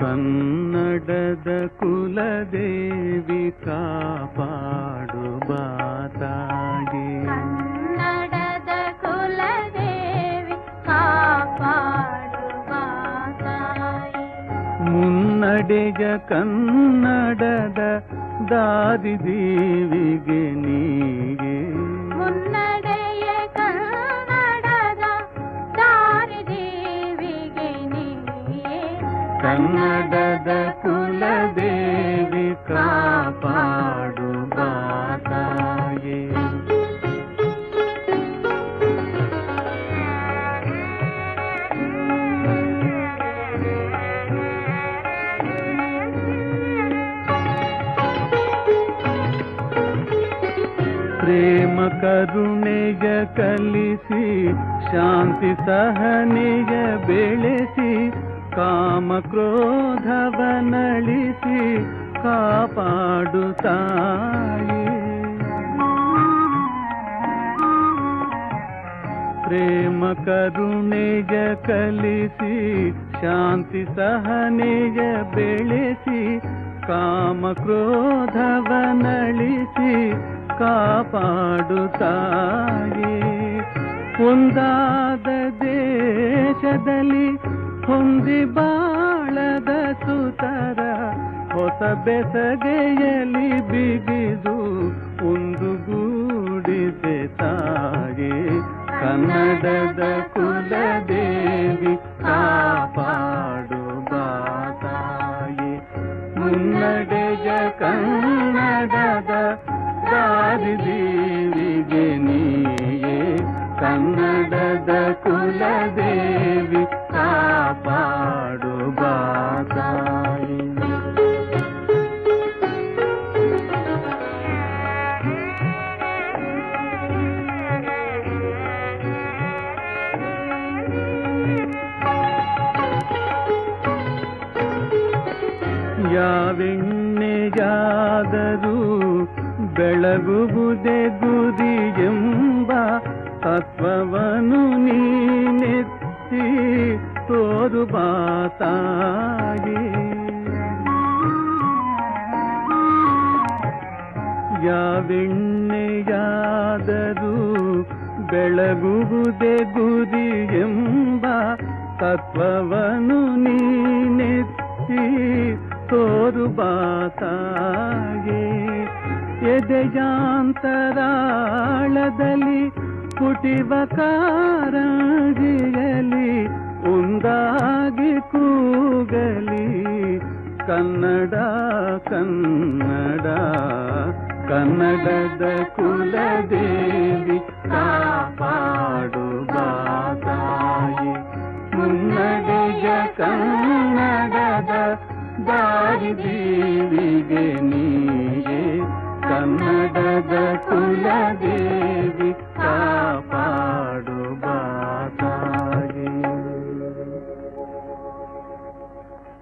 ಕನ್ನಡದ ಕುಲದೇವಿ ಕಾಪಾಡು ಬಾತಾಗಿ ಕನ್ನಡದ ಕುಲದೇವಿ ಕಾಪಾಡು ತಾಯಿ ಮುನ್ನಡೆಯ ಕನ್ನಡದ ದಾದಿ ದೇವಿಗೆ ನೀಗೆ. ಮುನ್ನಡೆಯ ಕನ್ನಡದ ಕುಲದೇವಿ ಕಾಪಾಡು ಬಾತಾಯೇ ಪ್ರೇಮ ಕರುಣೆಯ ಕಲಿಸಿ ಶಾಂತಿ ಸಹನೆಯ ಬೆಳೆಸಿ ಕಾಮ ಕ್ರೋಧವನಳಿಸಿ ಕಾಪಾಡು ತಾಯಿ ಪ್ರೇಮ ಕರುಣೆಯ ಕಲಿಸಿ ಶಾಂತಿ ಸಹನೆಯ ಬೆಳೆಸಿ ಕಾಮ ಕ್ರೋಧವನಳಿಸಿ ಕಾಪಾಡು ತಾಯಿ ಒಂದಾದ ದೇಶದಲ್ಲಿ ಹೊಂದಿ ಬಾಳದ ಸುತರ ಹೊಸ ಬೆಸಗೆಯಲಿ ಬಿಗಿದು ಒಂದು ಗೂಡಿಸೆ ತಾಯಿ ಕನ್ನಡದ ಕುಲದೇವಿ ಕಾಪಾಡು ಬಾತಾಯಿ ಮುನ್ನಡೆಯ ಕನ್ನಡದ ದಾರಿ ದೇವಿಗೆ ನೀಯೇ ಕನ್ನಡದ ಕುಲದೇವಿ ಯಾವೆಣ್ಣೆಯಾದರೂ ಬೆಳಗುವುದೇ ಎಂಬ ತತ್ವವನ್ನು ನೀನೆತ್ತಿ ತೋರು ಬಾತಾಯಿ ಯಾವೆಣ್ಣೆಯಾದರೂ ಬೆಳಗುವುದೇ ಎಂಬ ತತ್ವವನ್ನು ನೀನೆತ್ತಿ ತೋರು ಬಾತಾಗೆ. ಎದೆಯಾಂತರಾಳದಲ್ಲಿ ಪುಟಿವ ಕಾರಂಜಿಯಲಿ ಉಂದಾಗಿ ಕೂಗಲಿ. ಕನ್ನಡ ಕನ್ನಡ ಕನ್ನಡದ ಕುಲದೇವಿ ದೇವಿಗೆ ನೀಯೇ ಕನ್ನಡದ ಕುಲದೇವಿ